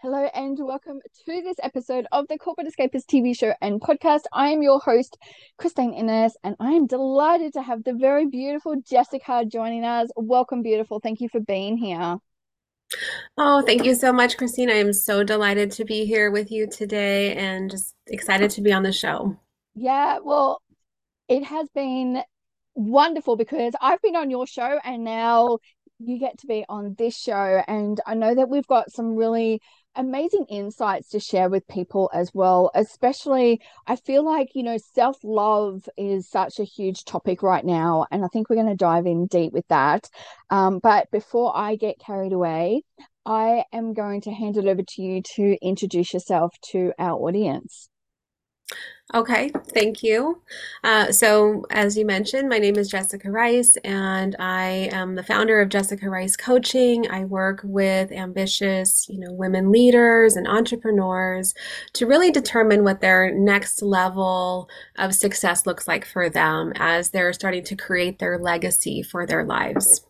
Hello and welcome to this episode of the Corporate Escapist TV show and podcast. I am your host, Christine Innes, and I am delighted to have the very beautiful Jessica joining us. Welcome, beautiful. Thank you for being here. Oh, thank you so much, Christine. I am so delighted to be here with you today and just excited to be on the show. Yeah, well, it has been wonderful because I've been on your show and now you get to be on this show. And I know that we've got some really amazing insights to share with people as well. Especially, I feel like, you know, self love is such a huge topic right now. And I think we're going to dive in deep with that. Um, but before I get carried away, I am going to hand it over to you to introduce yourself to our audience. Okay, thank you. Uh, so, as you mentioned, my name is Jessica Rice, and I am the founder of Jessica Rice Coaching. I work with ambitious, you know, women leaders and entrepreneurs to really determine what their next level of success looks like for them as they're starting to create their legacy for their lives.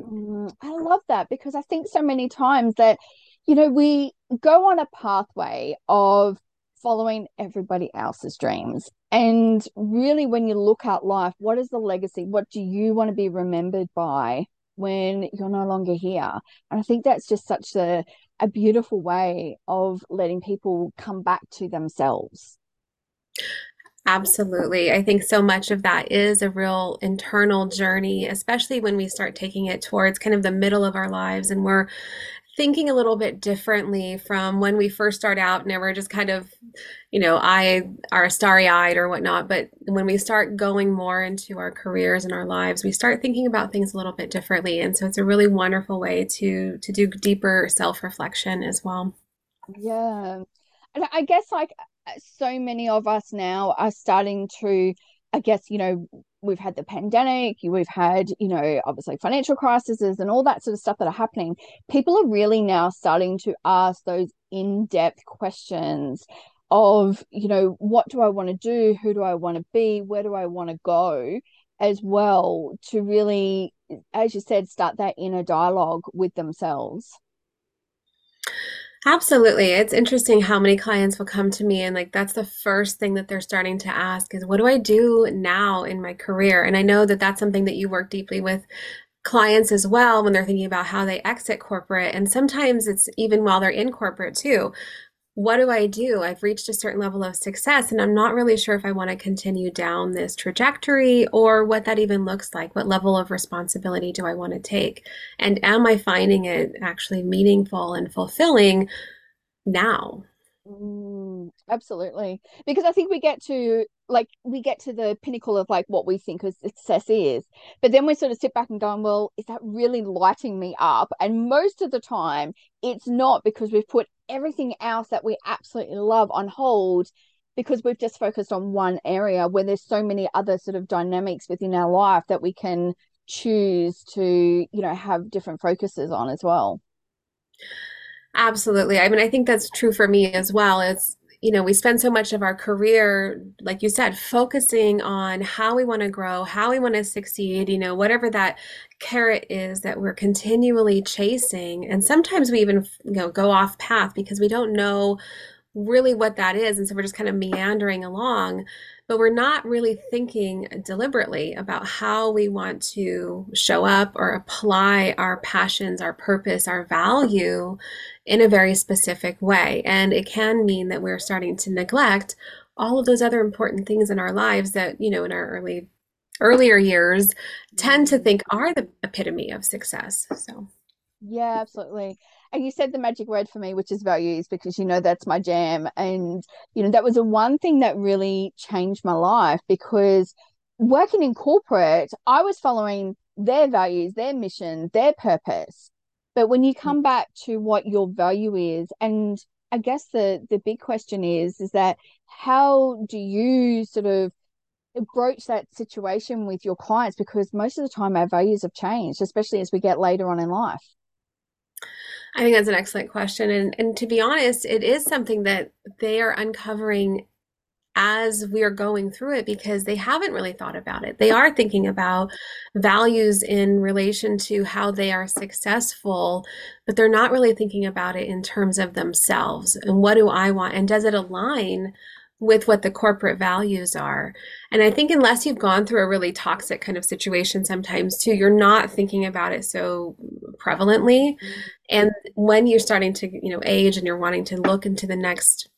Mm, I love that because I think so many times that, you know, we go on a pathway of following everybody else's dreams. And really, when you look at life, what is the legacy? What do you want to be remembered by when you're no longer here? And I think that's just such a, a beautiful way of letting people come back to themselves. Absolutely. I think so much of that is a real internal journey, especially when we start taking it towards kind of the middle of our lives and we're thinking a little bit differently from when we first start out and we're just kind of, you know, I are starry eyed or whatnot. But when we start going more into our careers and our lives, we start thinking about things a little bit differently. And so it's a really wonderful way to to do deeper self reflection as well. Yeah. And I guess like so many of us now are starting to, I guess, you know, we've had the pandemic, we've had, you know, obviously financial crises and all that sort of stuff that are happening. People are really now starting to ask those in depth questions of, you know, what do I want to do? Who do I want to be? Where do I want to go? As well, to really, as you said, start that inner dialogue with themselves. Absolutely. It's interesting how many clients will come to me and like that's the first thing that they're starting to ask is what do I do now in my career? And I know that that's something that you work deeply with clients as well when they're thinking about how they exit corporate and sometimes it's even while they're in corporate too what do I do? I've reached a certain level of success and I'm not really sure if I want to continue down this trajectory or what that even looks like. What level of responsibility do I want to take? And am I finding it actually meaningful and fulfilling now? Mm, absolutely. Because I think we get to like we get to the pinnacle of like what we think success is. But then we sort of sit back and going, well, is that really lighting me up? And most of the time it's not because we've put everything else that we absolutely love on hold because we've just focused on one area where there's so many other sort of dynamics within our life that we can choose to, you know, have different focuses on as well. Absolutely. I mean, I think that's true for me as well. It's, you know, we spend so much of our career, like you said, focusing on how we want to grow, how we want to succeed, you know, whatever that carrot is that we're continually chasing. And sometimes we even, you know, go off path because we don't know really what that is. And so we're just kind of meandering along but we're not really thinking deliberately about how we want to show up or apply our passions, our purpose, our value in a very specific way. And it can mean that we're starting to neglect all of those other important things in our lives that, you know, in our early earlier years tend to mm-hmm. think are the epitome of success. So yeah, absolutely. And you said the magic word for me, which is values, because you know that's my jam. And you know, that was the one thing that really changed my life because working in corporate, I was following their values, their mission, their purpose. But when you mm-hmm. come back to what your value is, and I guess the the big question is, is that how do you sort of broach that situation with your clients? Because most of the time our values have changed, especially as we get later on in life. I think that's an excellent question. And and to be honest, it is something that they are uncovering as we are going through it because they haven't really thought about it. They are thinking about values in relation to how they are successful, but they're not really thinking about it in terms of themselves and what do I want and does it align with what the corporate values are. And I think unless you've gone through a really toxic kind of situation sometimes too, you're not thinking about it so prevalently. And when you're starting to, you know, age and you're wanting to look into the next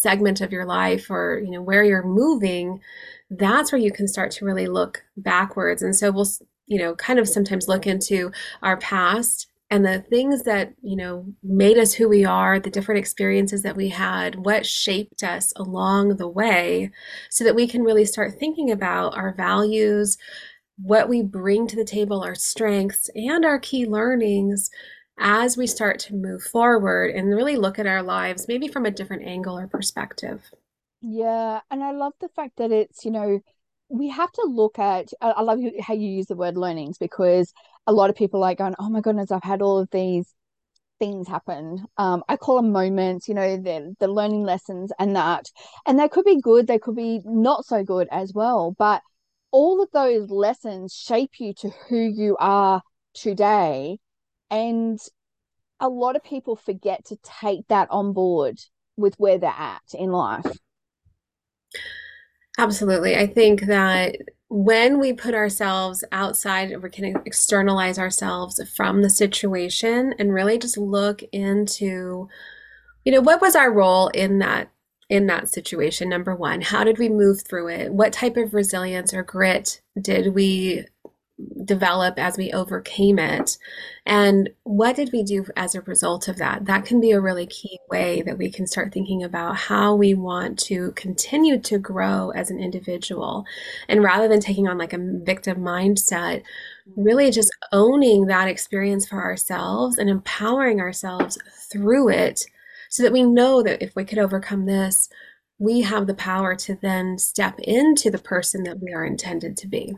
segment of your life or you know where you're moving that's where you can start to really look backwards and so we'll you know kind of sometimes look into our past and the things that you know made us who we are the different experiences that we had what shaped us along the way so that we can really start thinking about our values what we bring to the table our strengths and our key learnings as we start to move forward and really look at our lives maybe from a different angle or perspective. Yeah, and I love the fact that it's, you know, we have to look at I love how you use the word learnings because a lot of people like going, Oh my goodness, I've had all of these things happen. Um, I call them moments, you know, the the learning lessons and that. And they could be good, they could be not so good as well. But all of those lessons shape you to who you are today and a lot of people forget to take that on board with where they're at in life. Absolutely. I think that when we put ourselves outside, we can externalize ourselves from the situation and really just look into, you know, what was our role in that in that situation number 1 how did we move through it what type of resilience or grit did we develop as we overcame it. And what did we do as a result of that? That can be a really key way that we can start thinking about how we want to continue to grow as an individual. And rather than taking on like a victim mindset really just owning that experience for ourselves and empowering ourselves through it so that we know that if we could overcome this we have the power to then step into the person that we are intended to be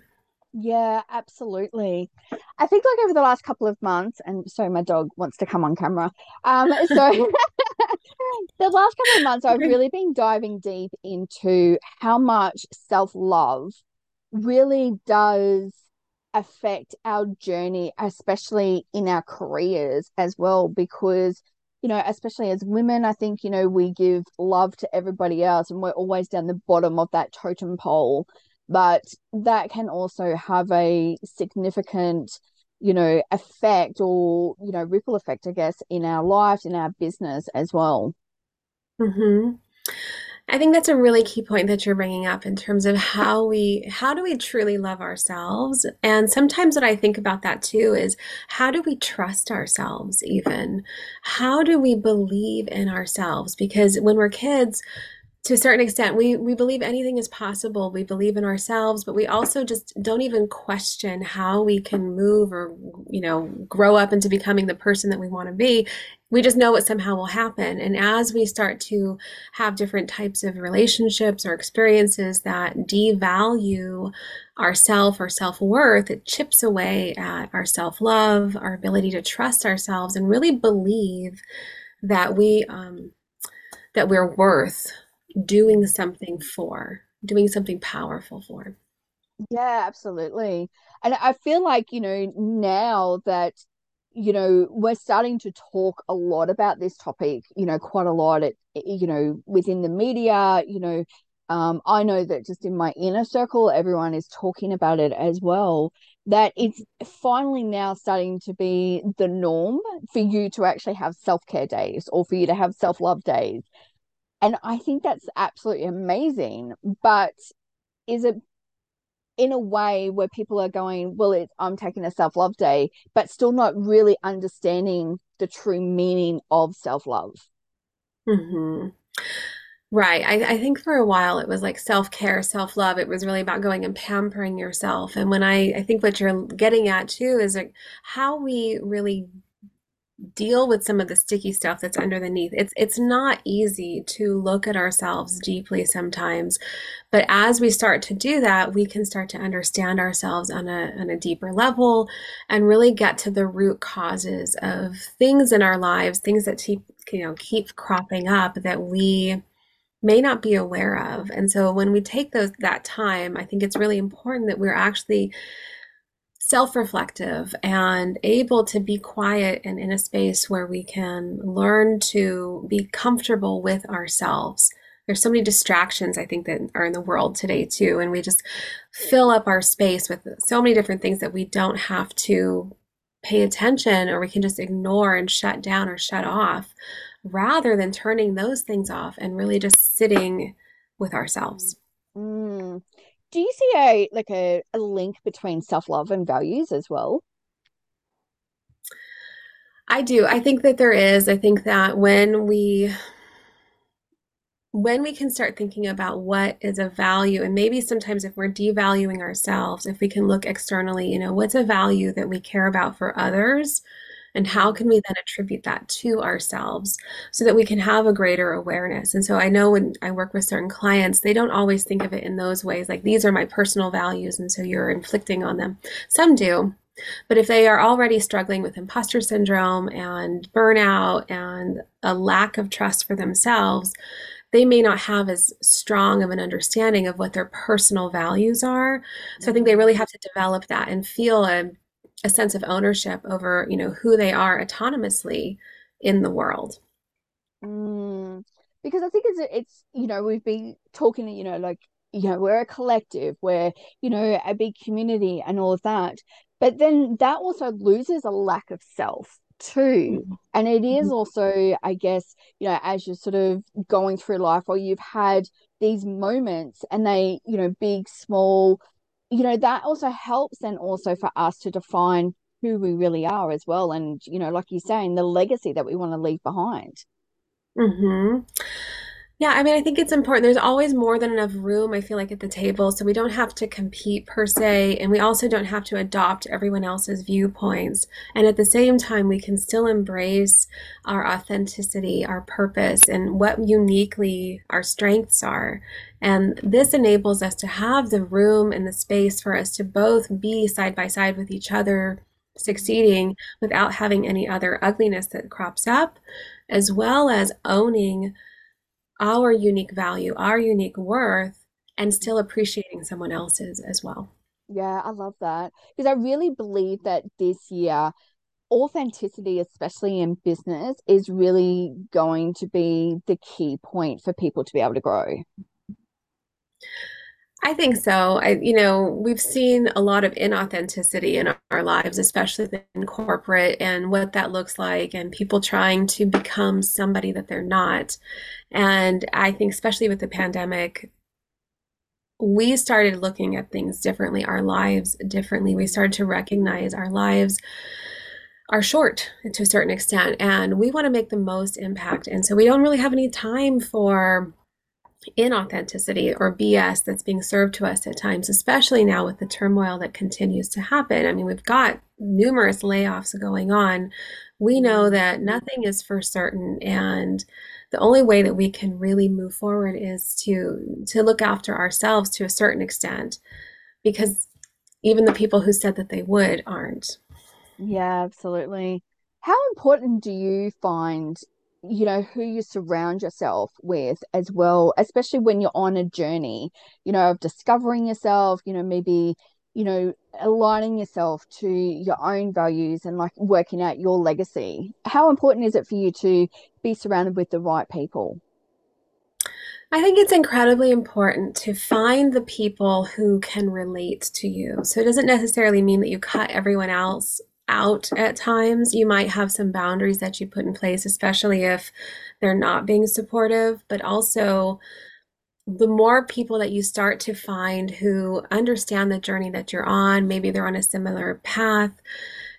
yeah, absolutely. I think like over the last couple of months, and so my dog wants to come on camera. Um, so the last couple of months, I've really been diving deep into how much self love really does affect our journey, especially in our careers as well, because you know, especially as women, I think, you know, we give love to everybody else and we're always down the bottom of that totem pole but that can also have a significant you know effect or you know ripple effect i guess in our lives in our business as well. Mm-hmm. i think that's a really key point that you're bringing up in terms of how we how do we truly love ourselves? And sometimes what i think about that too is how do we trust ourselves even? How do we believe in ourselves? Because when we're kids to a certain extent we we believe anything is possible. We believe in ourselves but we also just don't even question how we can move or you know grow up into becoming the person that we want to be. We just know it somehow will happen. And as we start to have different types of relationships or experiences that devalue our self or self-worth it chips away at our self-love our ability to trust ourselves and really believe that we um, that we're worth doing something for, doing something powerful for. Yeah, absolutely. And I feel like, you know, now that, you know, we're starting to talk a lot about this topic, you know, quite a lot, at, you know, within the media, you know, um, I know that just in my inner circle, everyone is talking about it as well. That it's finally now starting to be the norm for you to actually have self care days or for you to have self love days and I think that's absolutely amazing. But is it in a way where people are going, well, it's, I'm taking a self love day, but still not really understanding the true meaning of self love? Mm-hmm. Right. I, I, think for a while it was like self care, self love. It was really about going and pampering yourself. And when I, I think what you're getting at too is like how we really deal with some of the sticky stuff that's underneath. It's it's not easy to look at ourselves deeply sometimes, but as we start to do that, we can start to understand ourselves on a on a deeper level and really get to the root causes of things in our lives, things that keep you know keep cropping up that we may not be aware of. And so when we take those that time, I think it's really important that we're actually self-reflective and able to be quiet and in a space where we can learn to be comfortable with ourselves. There's so many distractions I think that are in the world today too and we just fill up our space with so many different things that we don't have to pay attention or we can just ignore and shut down or shut off rather than turning those things off and really just sitting with ourselves. Mm. Do you see a like a, a link between self-love and values as well? I do. I think that there is. I think that when we when we can start thinking about what is a value and maybe sometimes if we're devaluing ourselves if we can look externally you know what's a value that we care about for others and how can we then attribute that to ourselves so that we can have a greater awareness? And so i know when i work with certain clients they don't always think of it in those ways like these are my personal values and so you're inflicting on them. Some do but if they are already struggling with imposter syndrome and burnout and a lack of trust for themselves they may not have as strong of an understanding of what their personal values are. So I think they mm-hmm. really have to develop that and feel a, a sense of ownership over, you know, who they are autonomously in the world. Mm, because I think it's it's you know we've been talking you know like you know we're a collective we're you know a big community and all of that but then that also loses a lack of self too. Mm-hmm. And it is mm-hmm. also, I guess, you know, as you're sort of going through life or you've had these moments and they, you know, big, small, you know, that also helps and also for us to define who we really are as well. And, you know, like you're saying, the legacy that we want to leave behind. Mm-hmm. Yeah, I mean, I think it's important. There's always more than enough room, I feel like, at the table. So we don't have to compete per se. And we also don't have to adopt everyone else's viewpoints. And at the same time, we can still embrace our authenticity, our purpose, and what uniquely our strengths are. And this enables us to have the room and the space for us to both be side by side with each other, succeeding without having any other ugliness that crops up, as well as owning our unique value, our unique worth, and still appreciating someone else's as well. Yeah, I love that because I really believe that this year, authenticity, especially in business, is really going to be the key point for people to be able to grow. I think so. I, you know, we've seen a lot of inauthenticity in our lives, especially in corporate, and what that looks like, and people trying to become somebody that they're not. And I think, especially with the pandemic, we started looking at things differently, our lives differently. We started to recognize our lives are short to a certain extent, and we want to make the most impact. And so we don't really have any time for inauthenticity or BS that's being served to us at times, especially now with the turmoil that continues to happen. I mean, we've got numerous layoffs going on. We know that nothing is for certain and the only way that we can really move forward is to to look after ourselves to a certain extent because even the people who said that they would aren't. Yeah, absolutely. How important do you find you know who you surround yourself with as well especially when you're on a journey you know of discovering yourself you know maybe you know aligning yourself to your own values and like working out your legacy how important is it for you to be surrounded with the right people I think it's incredibly important to find the people who can relate to you. So it doesn't necessarily mean that you cut everyone else out at times. You might have some boundaries that you put in place, especially if they're not being supportive, but also the more people that you start to find who understand the journey that you're on, maybe they're on a similar path,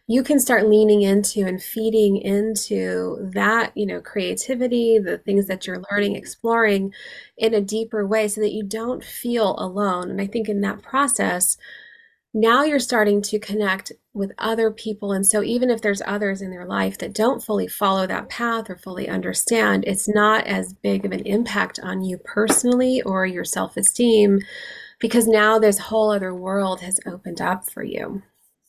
you can start leaning into and feeding into that, you know, creativity, the things that you're learning, exploring in a deeper way so that you don't feel alone. And I think in that process, now you're starting to connect with other people. And so, even if there's others in their life that don't fully follow that path or fully understand, it's not as big of an impact on you personally or your self esteem because now this whole other world has opened up for you.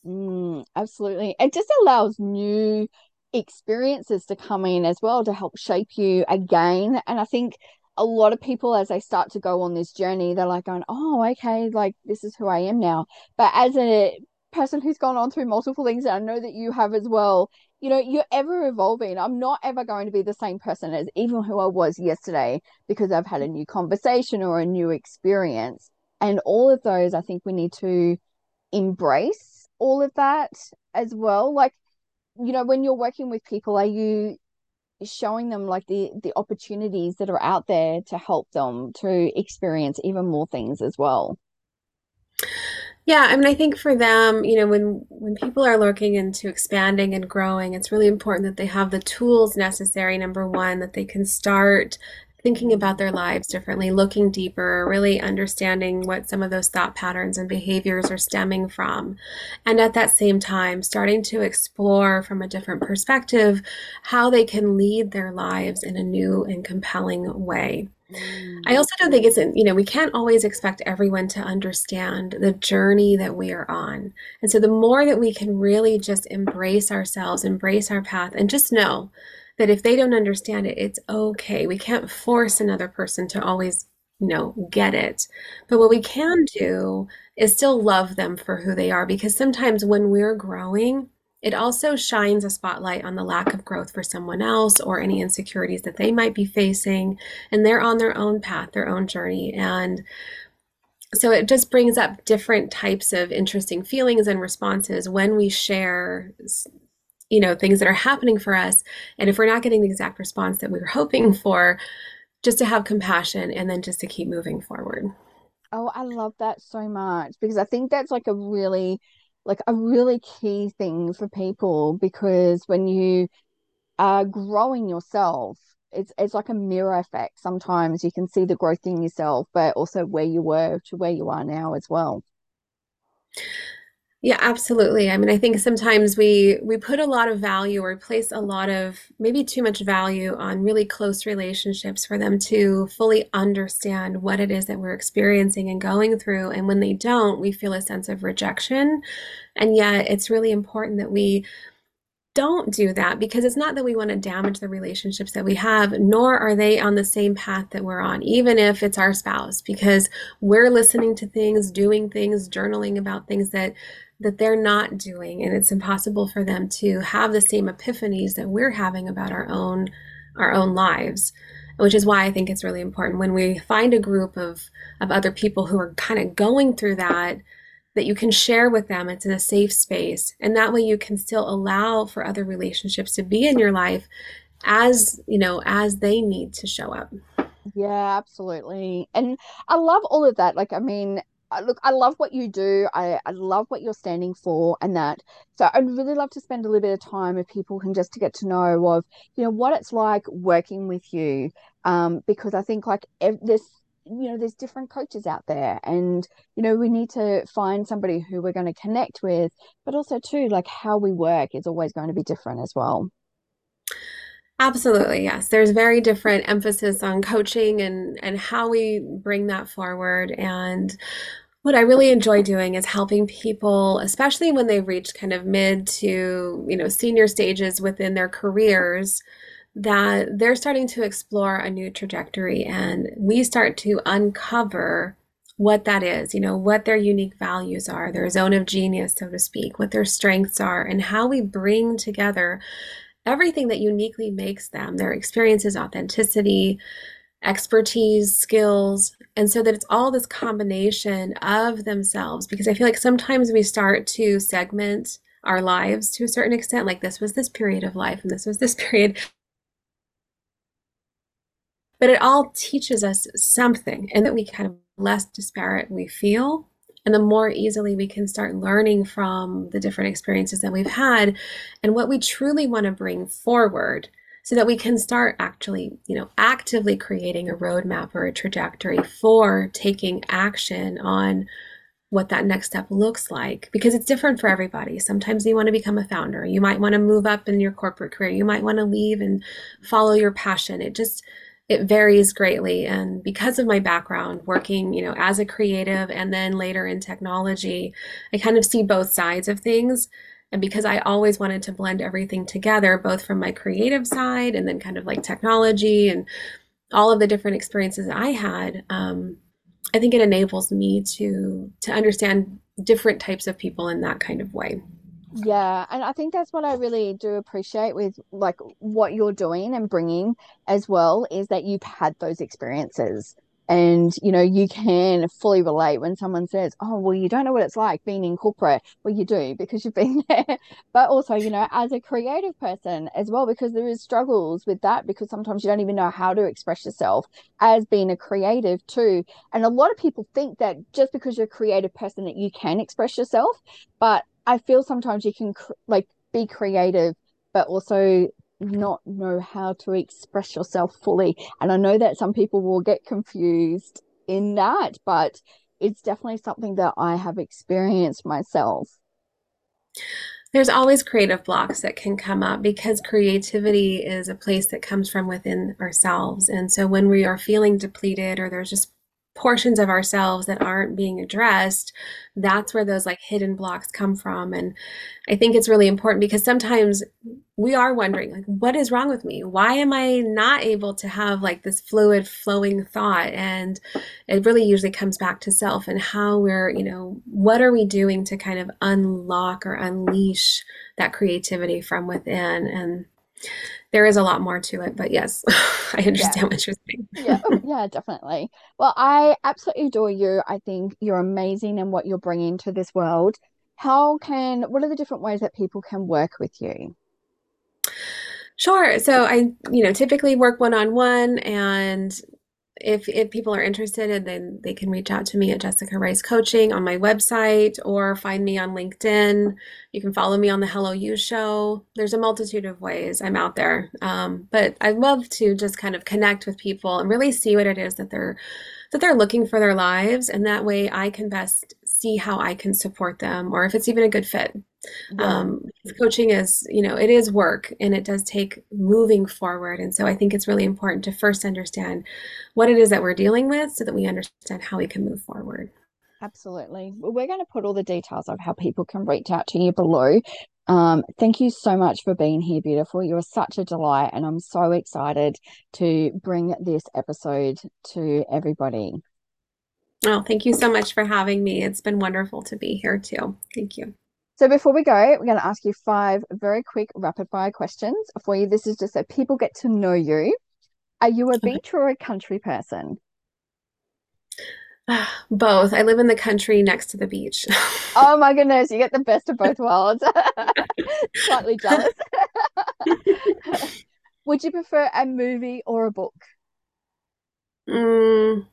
Mm, absolutely. It just allows new experiences to come in as well to help shape you again. And I think a lot of people as they start to go on this journey they're like going oh okay like this is who i am now. But as a person who's gone on through multiple things and i know that you have as well you know you're ever evolving. I'm not ever going to be the same person as even who i was yesterday because i've had a new conversation or a new experience. And all of those i think we need to embrace all of that as well. Like you know when you're working with people are you showing them like the the opportunities that are out there to help them to experience even more things as well. Yeah i mean i think for them you know when when people are looking into expanding and growing it's really important that they have the tools necessary number one that they can start thinking about their lives differently, looking deeper, really understanding what some of those thought patterns and behaviors are stemming from. And at that same time, starting to explore from a different perspective how they can lead their lives in a new and compelling way. I mm. also don't think it's, you know, we can't always expect everyone to understand the journey that we are on. And so the more that we can really just embrace ourselves, embrace our path, and just know that if they don't understand it, it's okay. We can't force another person to always, you know, get it. But what we can do is still love them for who they are because sometimes when we're growing, it also shines a spotlight on the lack of growth for someone else or any insecurities that they might be facing. And they're on their own path, their own journey. And so it just brings up different types of interesting feelings and responses when we share you know things that are happening for us. And if we're not getting the exact response that we were hoping for just to have compassion and then just to keep moving forward. Oh i love that so much because i think that's like a really like a really key thing for people because when you are growing yourself it's it's like a mirror effect. Sometimes you can see the growth in yourself but also where you were to where you are now as well yeah, absolutely. I mean, I think sometimes we we put a lot of value or place a lot of maybe too much value on really close relationships for them to fully understand what it is that we're experiencing and going through. And when they don't, we feel a sense of rejection. And yet, it's really important that we don't do that because it's not that we want to damage the relationships that we have, nor are they on the same path that we're on, even if it's our spouse, because we're listening to things, doing things, journaling about things that that they're not doing and it's impossible for them to have the same epiphanies that we're having about our own our own lives which is why I think it's really important when we find a group of of other people who are kind of going through that that you can share with them it's in a safe space and that way you can still allow for other relationships to be in your life as you know as they need to show up. Yeah absolutely and i love all of that like i mean look, I love what you do. I, I love what you're standing for and that. So I'd really love to spend a little bit of time if people can just to get to know of, you know, what it's like working with you. Um, because I think like ev- there's, you know, there's different coaches out there and, you know, we need to find somebody who we're going to connect with, but also too, like how we work is always going to be different as well. Absolutely, yes. There's very different emphasis on coaching and and how we bring that forward. And what I really enjoy doing is helping people, especially when they've reached kind of mid to, you know, senior stages within their careers, that they're starting to explore a new trajectory and we start to uncover what that is, you know, what their unique values are, their zone of genius, so to speak, what their strengths are, and how we bring together everything that uniquely makes them their experiences, authenticity, expertise, skills. And so that it's all this combination of themselves. Because I feel like sometimes we start to segment our lives to a certain extent, like this was this period of life and this was this period. But it all teaches us something, and that we kind of less disparate we feel and the more easily we can start learning from the different experiences that we've had and what we truly want to bring forward so that we can start actually, you know, actively creating a roadmap or a trajectory for taking action on what that next step looks like because it's different for everybody. Sometimes you want to become a founder. You might want to move up in your corporate career. You might want to leave and follow your passion. It just it varies greatly and because of my background working you know as a creative and then later in technology i kind of see both sides of things and because i always wanted to blend everything together both from my creative side and then kind of like technology and all of the different experiences I had, um, I think it enables me to to understand different types of people in that kind of way. Yeah, and I think that's what I really do appreciate with like what you're doing and bringing as well is that you've had those experiences. And you know you can fully relate when someone says oh well you don't know what it's like being in corporate. Well you do because you've been there. But also you know as a creative person as well because there is struggles with that because sometimes you don't even know how to express yourself as being a creative too. And a lot of people think that just because you're a creative person that you can express yourself but I feel sometimes you can cr- like be creative, but also not know how to express yourself fully. And I know that some people will get confused in that, but it's definitely something that I have experienced myself. There's always creative blocks that can come up because creativity is a place that comes from within ourselves. And so when we are feeling depleted or there's just portions of ourselves that aren't being addressed that's where those like hidden blocks come from. And i think it's really important because sometimes we are wondering like what is wrong with me? Why am i not able to have like this fluid flowing thought? And it really usually comes back to self and how we're you know what are we doing to kind of unlock or unleash that creativity from within? And there is a lot more to it, but yes, I understand yeah. what you're saying. yeah, oh, yeah, definitely. Well, I absolutely adore you. I think you're amazing and what you're bringing to this world. How can, what are the different ways that people can work with you? Sure. So I, you know, typically work one on one and if if people are interested, and then they can reach out to me at Jessica Rice Coaching on my website or find me on LinkedIn. You can follow me on the Hello You Show. There's a multitude of ways I'm out there, um, but I love to just kind of connect with people and really see what it is that they're that they're looking for their lives, and that way I can best see how I can support them or if it's even a good fit. Um, coaching is, you know, it is work and it does take moving forward. And so I think it's really important to first understand what it is that we're dealing with so that we understand how we can move forward. Absolutely. Well, we're going to put all the details of how people can reach out to you below. Um, thank you so much for being here, beautiful. You're such a delight, and I'm so excited to bring this episode to everybody. Oh, thank you so much for having me. It's been wonderful to be here too. Thank you. So before we go, we're going to ask you five very quick rapid fire questions for you. This is just so people get to know you. Are you a beach or a country person? Both. I live in the country next to the beach. oh my goodness, you get the best of both worlds. Slightly jealous. Would you prefer a movie or a book? Mm,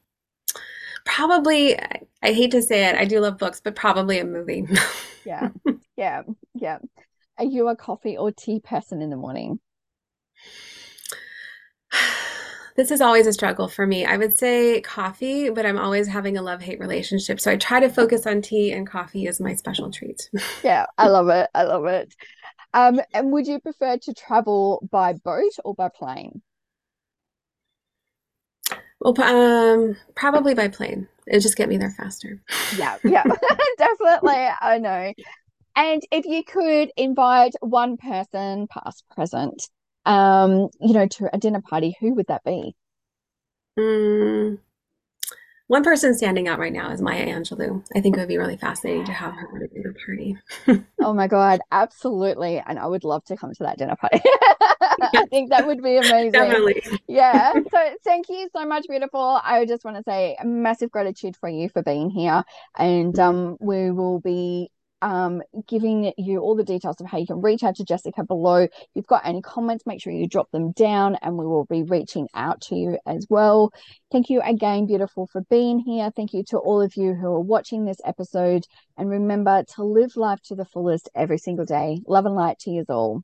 probably, I hate to say it, I do love books, but probably a movie. Yeah, yeah, yeah. Are you a coffee or tea person in the morning? This is always a struggle for me. I would say coffee, but I'm always having a love hate relationship. So I try to focus on tea, and coffee is my special treat. yeah, I love it. I love it. Um, and would you prefer to travel by boat or by plane? Well, um, probably by plane. It'll just get me there faster. Yeah, yeah, definitely. I know. And if you could invite one person, past, present, um, you know, to a dinner party, who would that be? Mm, one person standing out right now is Maya Angelou. I think it would be really fascinating to have her at a dinner party. oh my God, absolutely. And I would love to come to that dinner party. I think that would be amazing. Definitely. Yeah. So thank you so much, beautiful. I just want to say a massive gratitude for you for being here. And um, we will be um, giving you all the details of how you can reach out to Jessica below. If you've got any comments, make sure you drop them down and we will be reaching out to you as well. Thank you again, beautiful, for being here. Thank you to all of you who are watching this episode. And remember to live life to the fullest every single day. Love and light to you all.